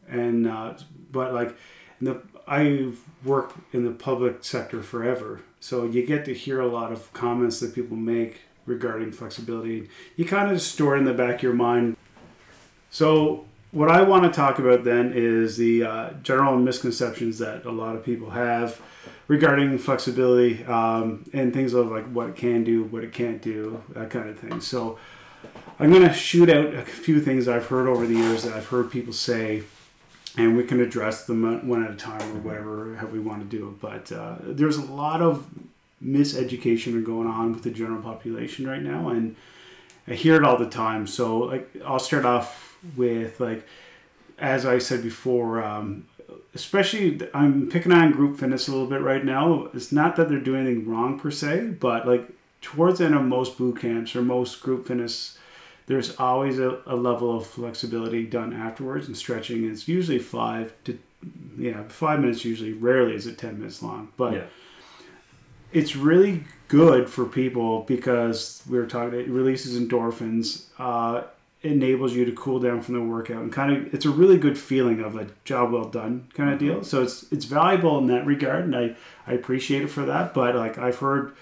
and uh, but like in the I've worked in the public sector forever, so you get to hear a lot of comments that people make regarding flexibility. You kind of store in the back of your mind. So what I want to talk about then is the uh, general misconceptions that a lot of people have regarding flexibility um, and things of like what it can do, what it can't do, that kind of thing. So I'm going to shoot out a few things I've heard over the years that I've heard people say, and we can address them one at a time or whatever how we want to do it. But uh, there's a lot of miseducation going on with the general population right now, and I hear it all the time. So like I'll start off with like as I said before, um, especially I'm picking on group fitness a little bit right now. It's not that they're doing anything wrong per se, but like towards the end of most boot camps or most group fitness, there's always a, a level of flexibility done afterwards and stretching. It's usually five to yeah five minutes usually. Rarely is it ten minutes long, but Yeah. it's really good for people because we were talking it releases endorphins uh, enables you to cool down from the workout and kind of it's a really good feeling of a job well done kind of mm-hmm. deal so it's it's valuable in that regard and i i appreciate it for that but like i've heard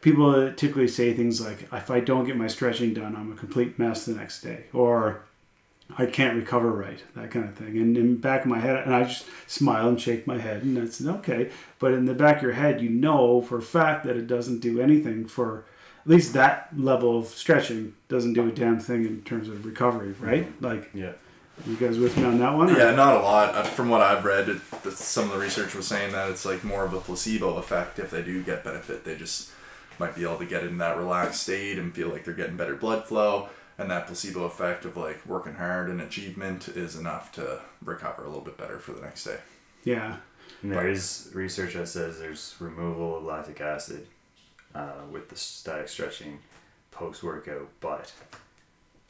people typically say things like if i don't get my stretching done i'm a complete mess the next day or I can't recover right, that kind of thing. And in the back of my head, and I just smile and shake my head, and that's okay. But in the back of your head, you know for a fact that it doesn't do anything for at least that level of stretching doesn't do a damn thing in terms of recovery, right? Like, Yeah. you guys with me on that one? or- Yeah, not a lot. Uh, From what I've read, it, some of the research was saying that it's like more of a placebo effect. If they do get benefit, they just might be able to get in that relaxed state and feel like they're getting better blood flow. And that placebo effect of like working hard and achievement is enough to recover a little bit better for the next day. Yeah. And there is research that says there's removal of lactic acid uh, with the static stretching post workout, but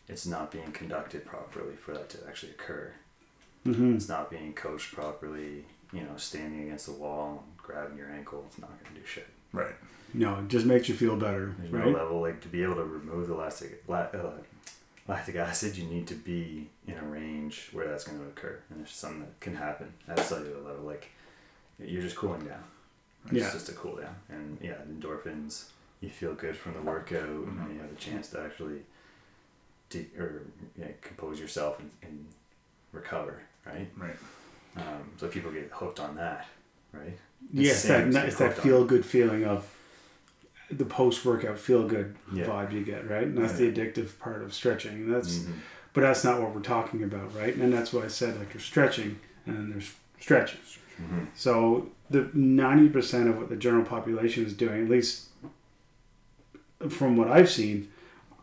it's not being conducted properly for that to actually occur. hmm It's not being coached properly. You know, standing against the wall and grabbing your ankle, it's not going to do shit. Right. No, it just makes you feel better, There's right? no level like to be able to remove the lactic la- uh, lactic acid. You need to be in a range where that's going to occur, and there's something that can happen at a cellular level. Like you're just cooling down. It's Yeah. just a cool down. And yeah, endorphins, you feel good from the workout Mhm. and you have a chance to actually de- or yeah, compose yourself and, and recover, right? Right. Um, so people get hooked on that, right? Yeah, it's that, it's that feel good feeling of the post workout feel good Yeah. vibe you get, right? And that's the addictive part of stretching. That's Mhm. but that's not what we're talking about, right? And that's why I said like you're stretching and then there's stretching. Mhm. So the ninety percent of what the general population is doing, at least from what I've seen,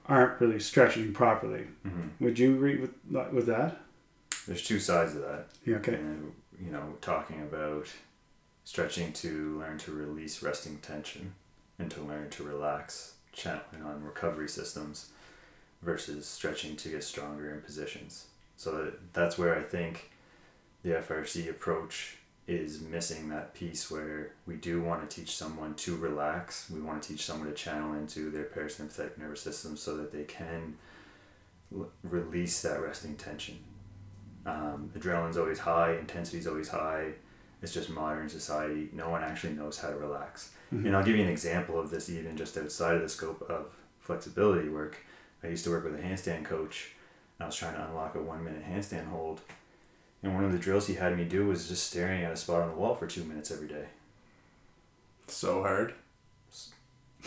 aren't really stretching properly. Mhm. Would you agree with with that? There's two sides of that. Yeah. Okay. And, you know, talking about stretching to learn to release resting tension and to learn to relax, channeling on recovery systems versus stretching to get stronger in positions. So that's where I think the FRC approach is missing that piece where we do want to teach someone to relax. We want to teach someone to channel into their parasympathetic nervous system so that they can l- release that resting tension um, adrenaline's always high, intensity's always high. It's just modern society. No one actually knows how to relax. And I'll give you an example of this even just outside of the scope of flexibility work. I used to work with a handstand coach. And I was trying to unlock a one minute handstand hold. And one of the drills he had me do was just staring at a spot on the wall for two minutes every day. So hard.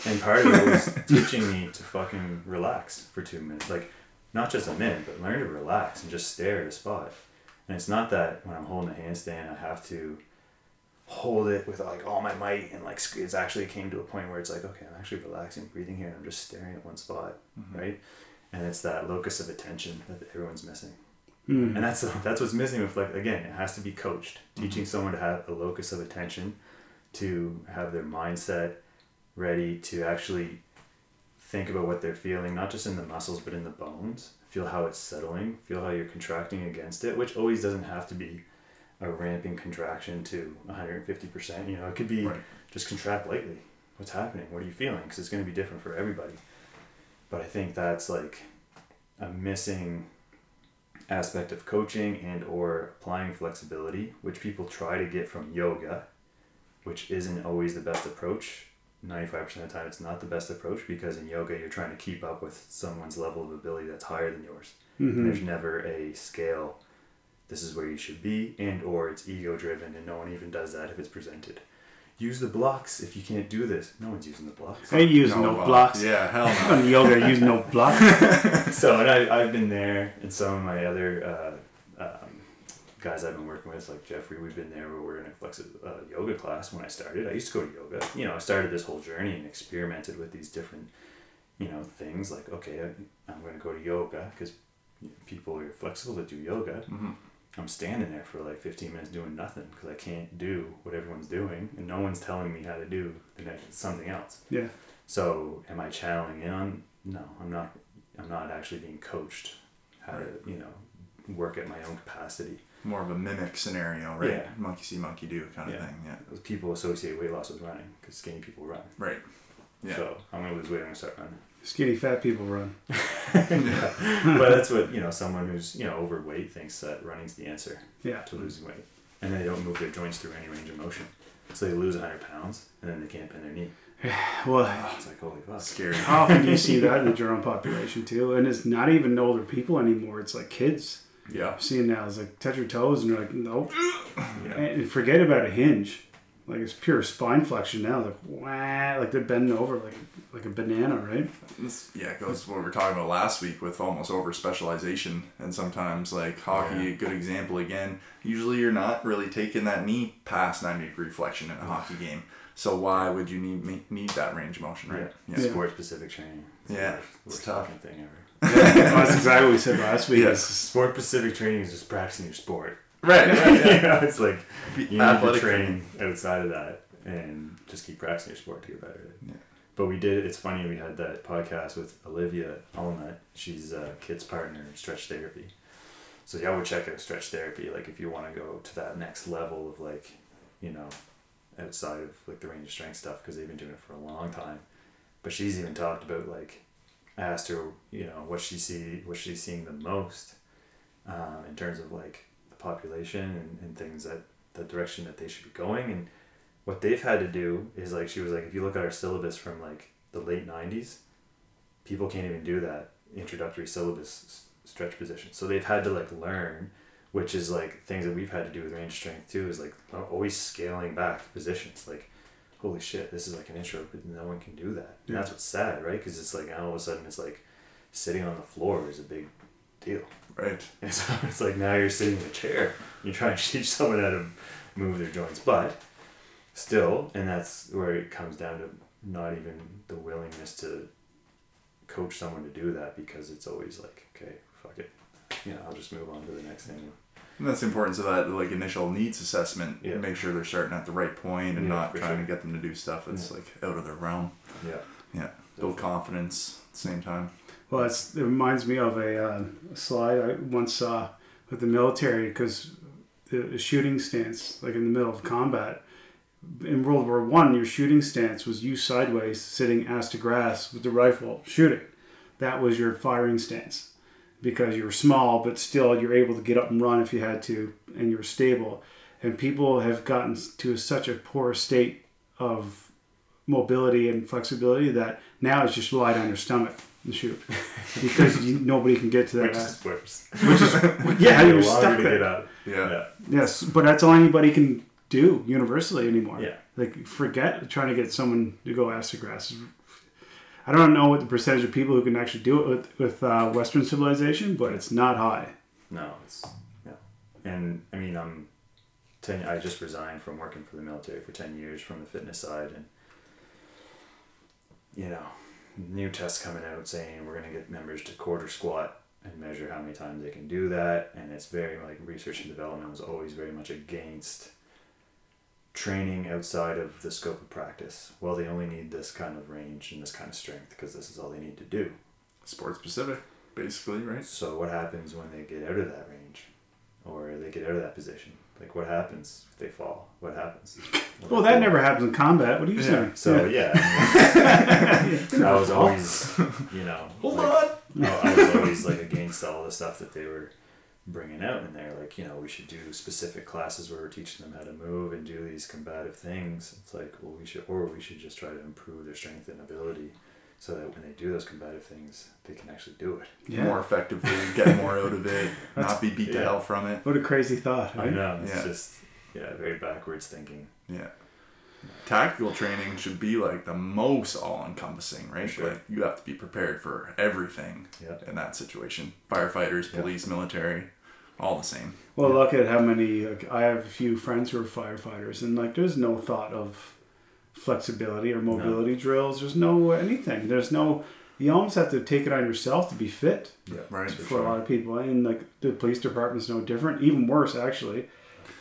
And part of it was teaching me to fucking relax for two minutes. Like, not just a minute, but learn to relax and just stare at a spot. And it's not that when I'm holding a handstand, I have to hold it with like all my might and like it's actually came to a point where it's like, okay, I'm actually relaxing, breathing here, and I'm just staring at one spot, mm-hmm. right? And it's that locus of attention that everyone's missing. Mm. And that's that's what's missing with like again, it has to be coached. Teaching someone to have a locus of attention, to have their mindset ready to actually think about what they're feeling, not just in the muscles but in the bones. Feel how it's settling, feel how you're contracting against it, which always doesn't have to be a ramping contraction to 150%. You know, it could be Right. just contract lightly. What's happening? What are you feeling? Because it's going to be different for everybody. But I think that's like a missing aspect of coaching and or applying flexibility which people try to get from yoga which isn't always the best approach. 95% of the time it's not the best approach because in yoga you're trying to keep up with someone's level of ability that's higher than yours. Mhm. there's never a scale this is where you should be and or it's ego driven and no one even does that if it's presented use the blocks if you can't do this no one's using the blocks I use no, well, blocks. Yeah, hell no. On yoga, I use no blocks. so and I, I've been there and some of my other uh, um, guys I've been working with like Jeffrey we've been there where we're in a flexi- uh, yoga class when I started I used to go to yoga you know I started this whole journey and experimented with these different you know things like okay I, I'm going to go to yoga because people are flexible to do yoga Mhm. I'm standing there for like 15 minutes doing nothing because I can't do what everyone's doing and no one's telling me how to do the next something else Yeah. so am I channeling in on? No, I'm not. I'm not actually being coached how to you know work at my own capacity. More of a mimic scenario, right? Yeah. Monkey see, monkey do kind of Yeah. thing. Yeah. People associate weight loss with running because skinny people run. Right. Yeah. So I'm gonna lose weight. I'm gonna start running. Skinny fat people run. but that's what you know. Someone who's you know overweight thinks that running's the answer Yeah. to losing weight, and they don't move their joints through any range of motion. So they lose 100 pounds, and then they can't bend their knee. Well, oh, It's like holy fuck. Scary. how often do you see that in the general population too? And it's not even older people anymore. It's like kids. Yeah. I'm seeing now. It's like touch your toes, and they're like, nope. Yeah. And forget about a hinge. Like it's pure spine flexion now. Like wah, like they're bending over like like a banana, right? This, yeah, it goes to what we were talking about last week with almost over specialization, and sometimes like hockey, Yeah. a good example again. Usually, you're not really taking that knee past ninety degree flexion in a hockey game. So why would you need need that range of motion, right? Yeah. Yeah. Sport specific training. It's Yeah, the worst, it's worst tough. thing ever. That's exactly what we said last week. Yeah. It's- Sport specific training is just practicing your sport. Right. right, yeah. you know, it's like you need to Athletic train outside of that and just keep practicing your sport to get better at it. Yeah. But we did. It's funny. We had that podcast with Olivia Allnutt. She's a Kit's partner in stretch therapy. So yeah, I would check out stretch therapy. Like if you want to go to that next level of like, you know, outside of like the range of strength stuff because they've been doing it for a long time. But she's even talked about like, I asked her, you know, what she see, what she's seeing the most, um, in terms of like the population and, and things that the direction that they should be going. And what they've had to do is like she was like if you look at our syllabus from like the late 90s people can't even do that introductory syllabus stretch position. So they've had to like learn which is like things that we've had to do with range strength too is like uh, always scaling back positions. Like holy shit this is like an intro but no one can do that. And that's what's sad right? Because it's like now all of a sudden it's like sitting on the floor is a big deal Right. and so it's like now you're sitting in a chair. You're trying to teach someone how to move their joints, but still, and that's where it comes down to not even the willingness to coach someone to do that because it's always like, okay, fuck it, you know, I'll just move on to the next thing. And that's the importance of that like initial needs assessment. Yeah. Make sure they're starting at the right point and Yeah, not trying sure. to get them to do stuff that's Yeah. like out of their realm. Yeah, Yeah. Build confidence at the same time. Well, it reminds me of a, uh, a slide I once saw with the military because the, shooting stance, like in the middle of combat, in World War One, your shooting stance was you sideways, sitting ass to grass with the rifle, shooting. That was your firing stance because you were small, but still you're able to get up and run if you had to, and you're stable. And people have gotten to such a poor state of mobility and flexibility that now it's just lie on your stomach and shoot because you, nobody can get to that. which is worse. Which is yeah, you're stuck to there. get out. Yeah. Yeah, Yes, but that's all anybody can do universally anymore. Yeah. Like forget trying to get someone to go ass to grass. I don't know what the percentage of people who can actually do it with with uh, Western civilization, but it's not high. no, it's yeah, and I mean, I'm ten. I just resigned from working for the military for ten years from the fitness side, and you know, new tests coming out saying we're gonna get members to quarter squat and measure how many times they can do that, and it's very like research and development was always very much against training outside of the scope of practice. Well, they only need this kind of range and this kind of strength because this is all they need to do. Sport specific, basically, right? So what happens when they get out of that range, or they get out of that position? Like what happens if they fall? What happens? Well, that never happens in combat. What are you Yeah. saying? So yeah, I, mean, I was always, you know, Hold like, on. I I was always like against all the stuff that they were bringing out in there. Like you know, we should do specific classes where we're teaching them how to move and do these combative things. It's like, well, we should, or we should just try to improve their strength and ability, so that when they do those combative things, they can actually do it. Yeah. More effectively, get more out of it, not be beat to hell from it. What a crazy thought. I right? know it's Yeah. just yeah, very backwards thinking. Yeah. Tactical training should be like the most all encompassing, right? Sure. Like you have to be prepared for everything Yeah. in that situation. Firefighters, Yeah. police, military, all the same. Well, look at how many. Like, I have a few friends who are firefighters, and like, there's no thought of flexibility or mobility drills. There's no anything. There's no. You almost have to take it on yourself to be fit Yeah, Right. for a lot of people, and like the police department's no different. Even worse, actually.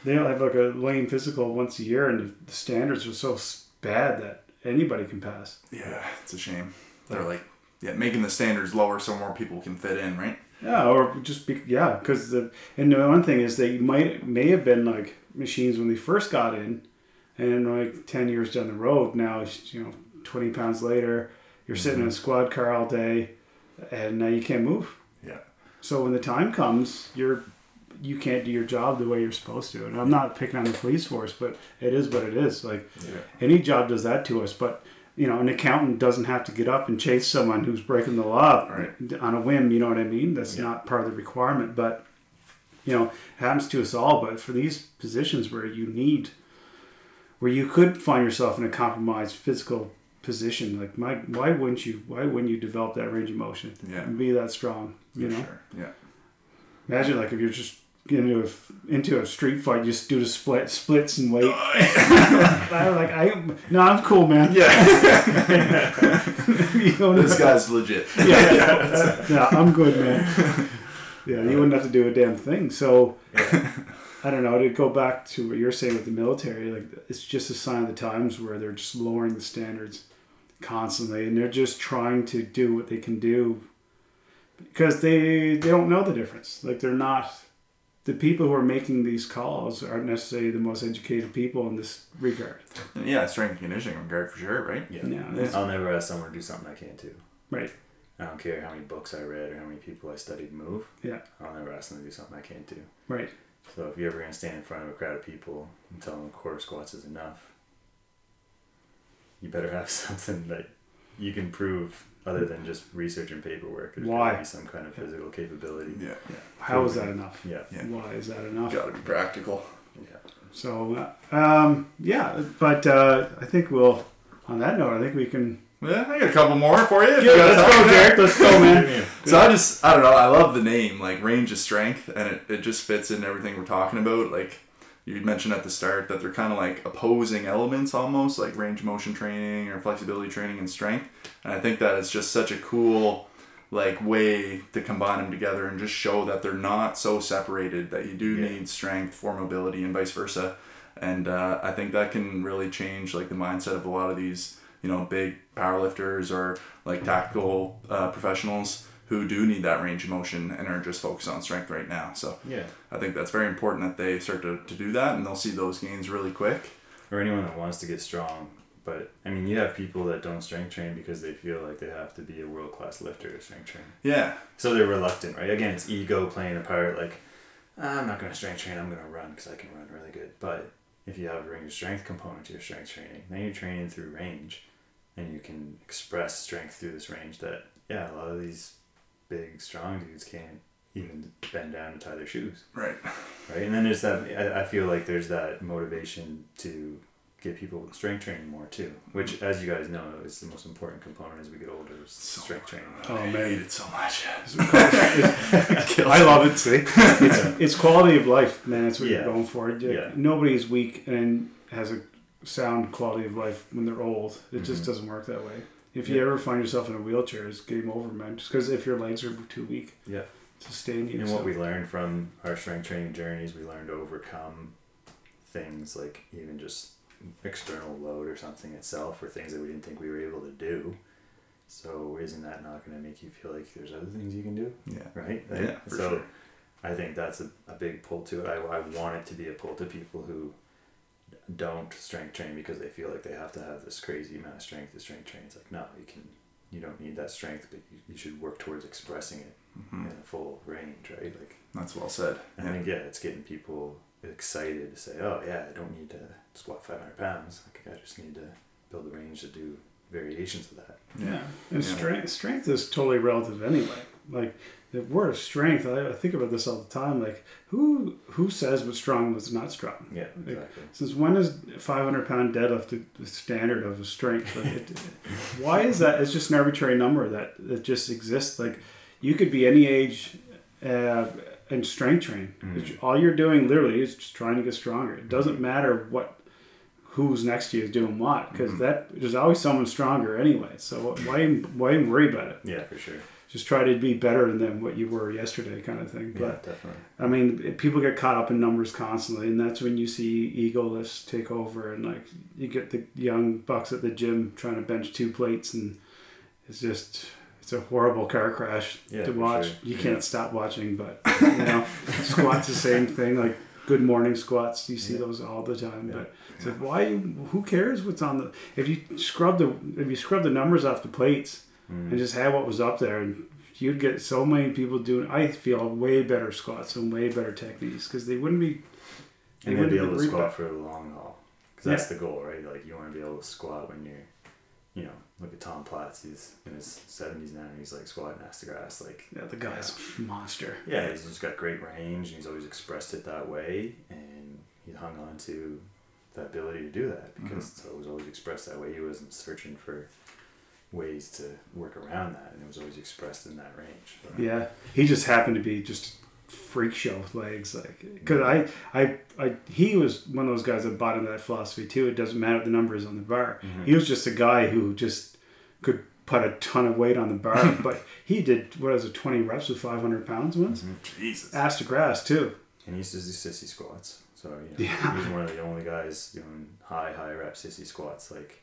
They don't have like a lane physical once a year, and the, the standards are so bad that anybody can pass. Yeah, it's a shame. They're like, yeah, making the standards lower so more people can fit in, right? Yeah, or just be yeah, because the and the one thing is they might may have been like machines when they first got in, and like ten years down the road now, you know, twenty pounds later, you're sitting in a mm-hmm. squad car all day, and now you can't move. Yeah. So when the time comes, you're you can't do your job the way you're supposed to. And I'm not picking on the police force, but it is what it is. Like Yeah. any job does that to us, but you know, an accountant doesn't have to get up and chase someone who's breaking the law Right. on a whim. You know what I mean? That's Yeah. not part of the requirement, but you know, it happens to us all. But for these positions where you need, where you could find yourself in a compromised physical position, like my, why wouldn't you? Why wouldn't you develop that range of motion Yeah. and be that strong? You For know, sure. Yeah. imagine like if you're just into a, into a street fight, you just do the split splits and wait. I like I no, I'm cool, man. Yeah. You know, this guy's legit. yeah, yeah, I'm good, man. Yeah, you uh, wouldn't have to do a damn thing. So, I don't know. To go back to what you're saying with the military, like it's just a sign of the times where they're just lowering the standards constantly, and they're just trying to do what they can do because they they don't know the difference. Like they're not the people who are making these calls aren't necessarily the most educated people in this regard. Yeah, strength and conditioning regard for sure, right? Yeah. Yeah, I'll never ask someone to do something I can't do. Right. I don't care how many books I read or how many people I studied move. Yeah. I'll never ask them to do something I can't do. Right. So if you're ever gonna stand in front of a crowd of people and tell them quarter squats is enough, you better have something that you can prove other than just research and paperwork. There's Why? gotta be some kind of physical capability. Yeah, How is that enough? Yeah. Yeah. Why is that enough? got to be practical. Yeah. So, uh, um, yeah, but uh, I think we'll. On that note, I think we can. Yeah, I got a couple more for you. Yeah, you let's go, Derek. Let's go, man. So I just I don't know I love the name like range of strength and it, it just fits in everything we're talking about like you mentioned at the start that they're kind of like opposing elements almost like range of motion training or flexibility training and strength and I think that is just such a cool like way to combine them together and just show that they're not so separated that you do Yeah. need strength for mobility and vice versa and uh, I think that can really change like the mindset of a lot of these you know big powerlifters or like tactical uh, professionals who do need that range of motion and are just focused on strength right now. So Yeah. I think that's very important that they start to, to do that and they'll see those gains really quick. Or anyone that wants to get strong. But I mean, you have people that don't strength train because they feel like they have to be a world class lifter to strength train. Yeah, So they're reluctant, right? Again, it's ego playing a part. Like, "Ah, I'm not going to strength train. I'm going to run because I can run really good. But if you have a range of strength component to your strength training, then you're training through range, and you can express strength through this range. That yeah, a lot of these big strong dudes can't even bend down to tie their shoes, right. right? And then there's that. I, I feel like there's that motivation to get people strength training more too, which, as you guys know, is the most important component as we get older. Is strength training. Oh I hate man, it so much. I love it. See, it's, it's quality of life, man. That's what Yeah. you're going for. You- Yeah. Nobody's weak and has a sound quality of life when they're old. It just Mhm. doesn't work that way. If you Yeah. ever find yourself in a wheelchair, it's game over, man. Just because if your legs are too weak Yeah. to sustain you. And what we learned from our strength training journeys, we learned to overcome things like even just external load or something itself, or things that we didn't think we were able to do. So isn't that not going to make you feel like there's other things you can do, Yeah. right? Yeah, for so sure. I think that's a, a big pull to it. I, I want it to be a pull to people who don't strength train because they feel like they have to have this crazy amount of strength to strength train. It's like no, you can. You don't need that strength, but you, you should work towards expressing it Mhm. in a full range, right? Like That's well said. I Yeah. think yeah, it's getting people excited to say, "Oh yeah, I don't need to squat 500 pounds. Like I just need to build the range to do variations of that." Yeah, and Yeah. strength strength is totally relative anyway. Like the word strength, I, I think about this all the time. Like who who says what's strong and what's not strong? Yeah, Like, exactly. Since when is 500 pound deadlift the- the standard of strength? Like it, why is that? It's just an arbitrary number that, that just exists. Like you could be any age uh, and strength train. Mhm. All you're doing literally is just trying to get stronger. It doesn't matter what who's next to you is doing what because Mhm. that there's always someone stronger anyway. So why even- why even worry about it? Yeah, for sure. Just try to be better than what you were yesterday, kind of thing. Yeah, But definitely. I mean, people get caught up in numbers constantly, and that's when you see ego lifts take over, and like you get the young bucks at the gym trying to bench two plates, and it's just it's a horrible car crash Yeah, to watch. sure. You Yeah. can't stop watching, but you know, squats the same thing. Like good morning squats, you see Yeah. those all the time. But it's like, why? Who cares what's on the? If you scrub the if you scrub the numbers off the plates Mm. and just had what was up there and you'd get so many people doing i feel way better squats and way better techniques because they wouldn't be they and then be able to squat for the long haul, because that's the goal, right? Like you want to be able to squat when you're, you know, look at Tom Platz. He's in his seventies now. and He's like squatting ass to grass, like yeah the guy's a monster Yeah, he's just got great range, and he's always expressed it that way, and he hung on to the ability to do that mm-hmm. because it was always expressed that way. He wasn't searching for ways to work around that, and it was always expressed in that range. So, yeah he just happened to be just freak show with legs like because I, I i he was one of those guys that bought into that philosophy too it doesn't matter the number is on the bar Mhm. he was just a guy who just could put a ton of weight on the bar but he did what was it 20 reps with 500 pounds once Mhm. Jesus. ass to grass too And he used to do sissy squats. So you know, Yeah. he was one of the only guys doing high, high rep sissy squats. Like,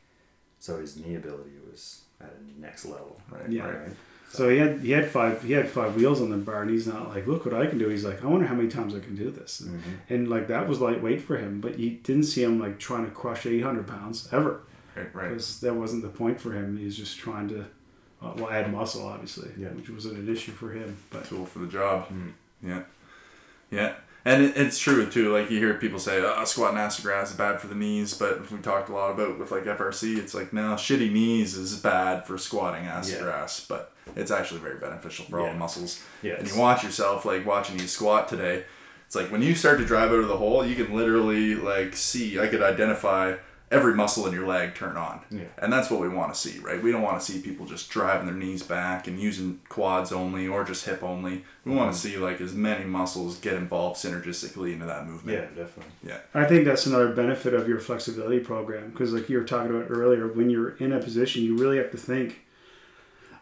so his knee ability was at a next level. Right. Yeah. Right. Right. So he had he had five he had five wheels on the bar, and he's not like, look what I can do. He's like, I wonder how many times I can do this, Mhm. and like that was lightweight for him. But you didn't see him like trying to crush eight hundred pounds ever, Right. Right. because that wasn't the point for him. He was just trying to uh, well add muscle, obviously, Yeah. which wasn't an issue for him. But Tool for the job. Mm. Yeah. Yeah. And it, it's true too. Like you hear people say, "Oh, squatting ass to grass is bad for the knees," but we talked a lot about with like FRC. It's like no, shitty knees is bad for squatting ass Yeah. to grass, but it's actually very beneficial for all the muscles. Yeah, And you watch yourself like watching you squat today. It's like when you start to drive out of the hole, you can literally like see. I could identify every muscle in your leg turn on. Yeah. And that's what we want to see, right? We don't want to see people just driving their knees back and using quads only or just hip only. We want to mm-hmm. see like as many muscles get involved synergistically into that movement. Yeah, definitely. Yeah. I think that's another benefit of your flexibility program because, like you were talking about earlier, when you're in a position, you really have to think.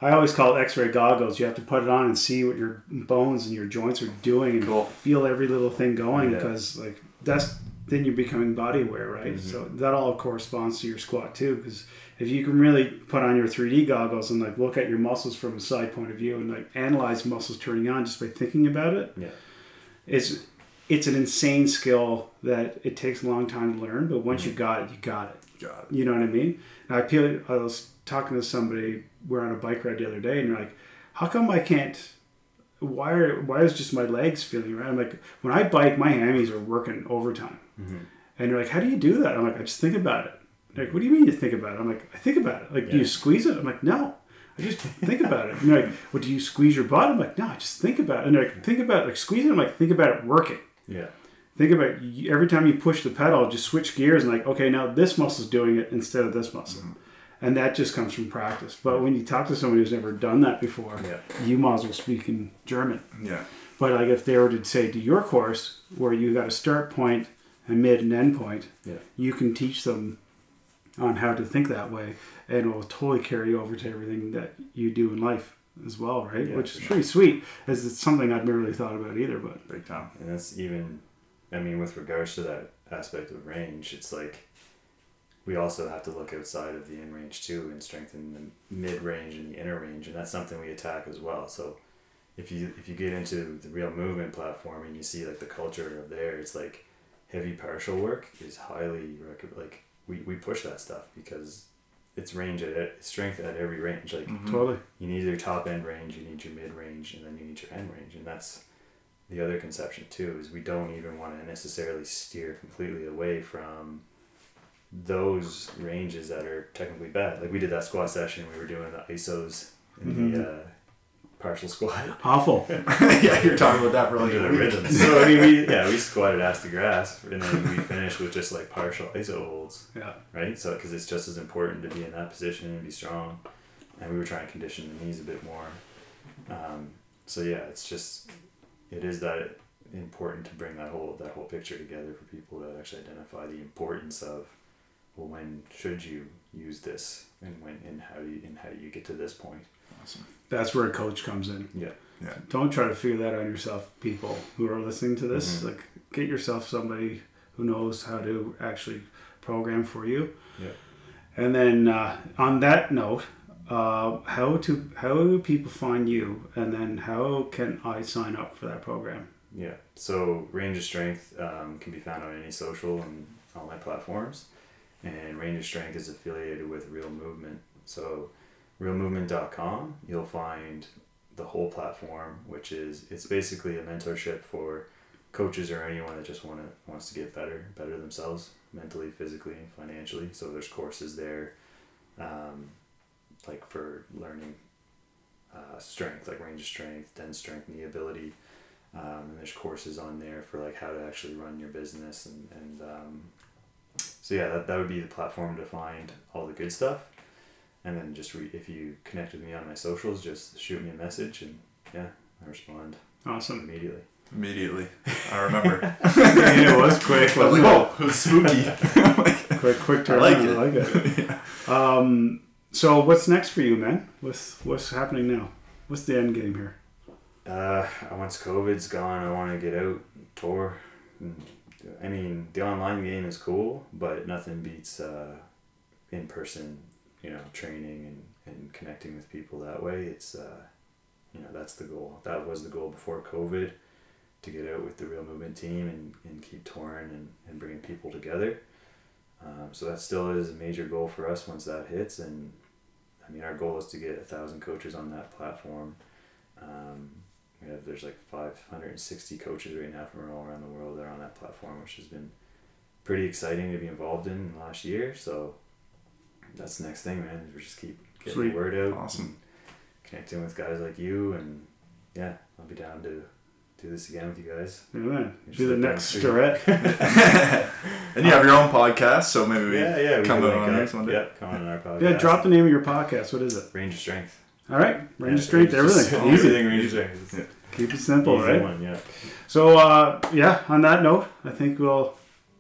I always call it X-ray goggles. You have to put it on and see what your bones and your joints are doing and Cool. feel every little thing going Yeah. because, like, that's then you're becoming body aware, right? So mm-hmm. that all corresponds to your squat too. Because if you can really put on your 3D goggles and like look at your muscles from a side point of view and like analyze muscles turning on just by thinking about it, Yeah. it's it's an insane skill that it takes a long time to learn, but once you mm-hmm. got it, you got it. Got it. You know what I mean? And I feel I was talking to somebody. We're on a bike ride the other day, and you're like, "How come I can't? Why are why is just my legs feeling right?" I'm like, "When I bike, my hammies are working overtime." Mm-hmm. And you're like, "How do you do that?" I'm like, "I just think about it." They're like, "What do you mean you think about it?" I'm like, "I think about it. Like, do you squeeze it?" I'm like, "No." I just think about it. And they're like, "Well, do you squeeze your butt?" I'm like, "No, I just think about it." And they're like, "Think about it, like squeeze it." I'm like, "Think about it working." Yeah. Think about you- every time you push the pedal, just switch gears and like, okay, now this muscle's doing it instead of this muscle. Mm-hmm. And that just comes from practice. But when you talk to somebody who's never done that before, Yeah. you might as well speak in German. Yeah. But like if they were to say to your course where you got a start point, a mid and end point, Yeah. you can teach them on how to think that way and it will totally carry over to everything that you do in life as well, right? Yeah, Which is pretty sweet. As it's something I've never really thought about either, but Big time. And that's even, I mean, with regards to that aspect of range, it's like we also have to look outside of the in range too and strengthen the mid range and the inner range, and that's something we attack as well. So if you if you get into the real movement platform and you see like the culture of there, it's like heavy partial work is highly rec- like we, we push that stuff because it's range at at- strength at every range. Like totally. you need your top end range, you need your mid range, and then you need your end range. And that's the other conception too is we don't even want to necessarily steer completely away from those ranges that are technically bad. Like we did that squat session, we were doing the ISOs in the uh, partial squat Awful. yeah, you're talking about that for like under a the week. rhythm. So I mean, we yeah we squatted ass to grass, and then we finished with just like partial ISO holds Yeah. right? So because it's just as important to be in that position and be strong, and we were trying to condition the knees a bit more. Um, so yeah, it's just it is that important to bring that whole that whole picture together for people to actually identify the importance of well when should you use this and when and how do you and how do you get to this point? Awesome. That's where a coach comes in. Yeah, Yeah. Don't try to figure that out yourself, people who are listening to this. Mhm. Like, get yourself somebody who knows how to actually program for you. yeah. And then uh, on that note, uh, how to how do people find you, and then how can I sign up for that program? Yeah. So Range of Strength um, can be found on any social and all my platforms, and Range of Strength is affiliated with Real Movement. So realmovement.com, you'll find the whole platform, which is it's basically a mentorship for coaches or anyone that just want to wants to get better, better themselves mentally, physically, financially. So there's courses there, um, like for learning uh, strength, like range of strength, dense strength, knee ability. Um, and there's courses on there for like how to actually run your business and, and um, so yeah that, that would be the platform to find all the good stuff and then just re- if you connect with me on my socials just shoot me a message and yeah I respond Awesome. immediately Immediately. I remember. it was quick. I was like, wasn't whoa, it was spooky. it? Quick, quick turn. I like it. I like it. Um, so what's next for you, man? What's what's happening now? What's the end game here? uh, once COVID's gone I want to get out tour and, I mean the online game is cool but nothing beats uh, in person you know training and, and connecting with people that way. It's uh, you know that's the goal. That was the goal before covid to get out with the real movement team and, and keep touring and, and bringing people together. Um, so that still is a major goal for us once that hits. And i mean our goal is to get a thousand coaches on that platform. Um, We have there's like 560 coaches right now from all around the world that are on that platform, which has been pretty exciting to be involved in, in last year. So that's the next thing, man. We just keep getting Sweet. the word out, Awesome. connecting with guys like you, and yeah, I'll be down to do this again with you guys. Yeah, man. Just Be the next the Starrett. And you have your own podcast, so maybe we yeah, yeah, we come can out link on up. next one day. Yeah, come on our podcast. Yeah, drop the name of your podcast. What is it? Range of Strength. All right, range of Yeah, strength, Range everything. Easy. Everything Range of Strength. It's Keep it simple, easy right? One, yeah. So, uh, yeah, on that note, I think we'll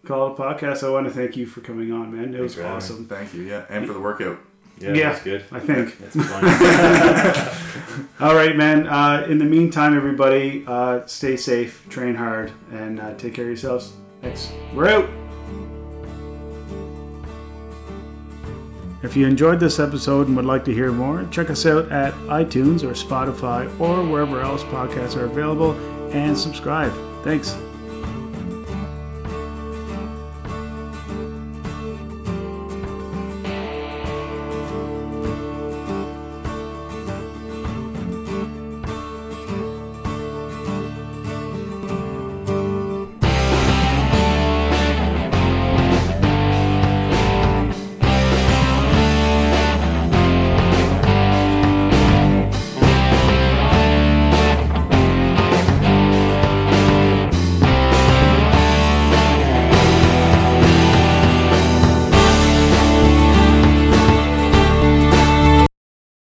call it a podcast. I want to thank you for coming on, man. It was Thanks for having me. awesome. Thank you. Yeah, and for the workout. Yeah, Yeah. that's good. I think. That's fun. All right, man. Uh, in the meantime, everybody, uh, stay safe, train hard, and uh, take care of yourselves. Thanks. We're out. If you enjoyed this episode and would like to hear more, check us out at iTunes or Spotify or wherever else podcasts are available and subscribe. Thanks.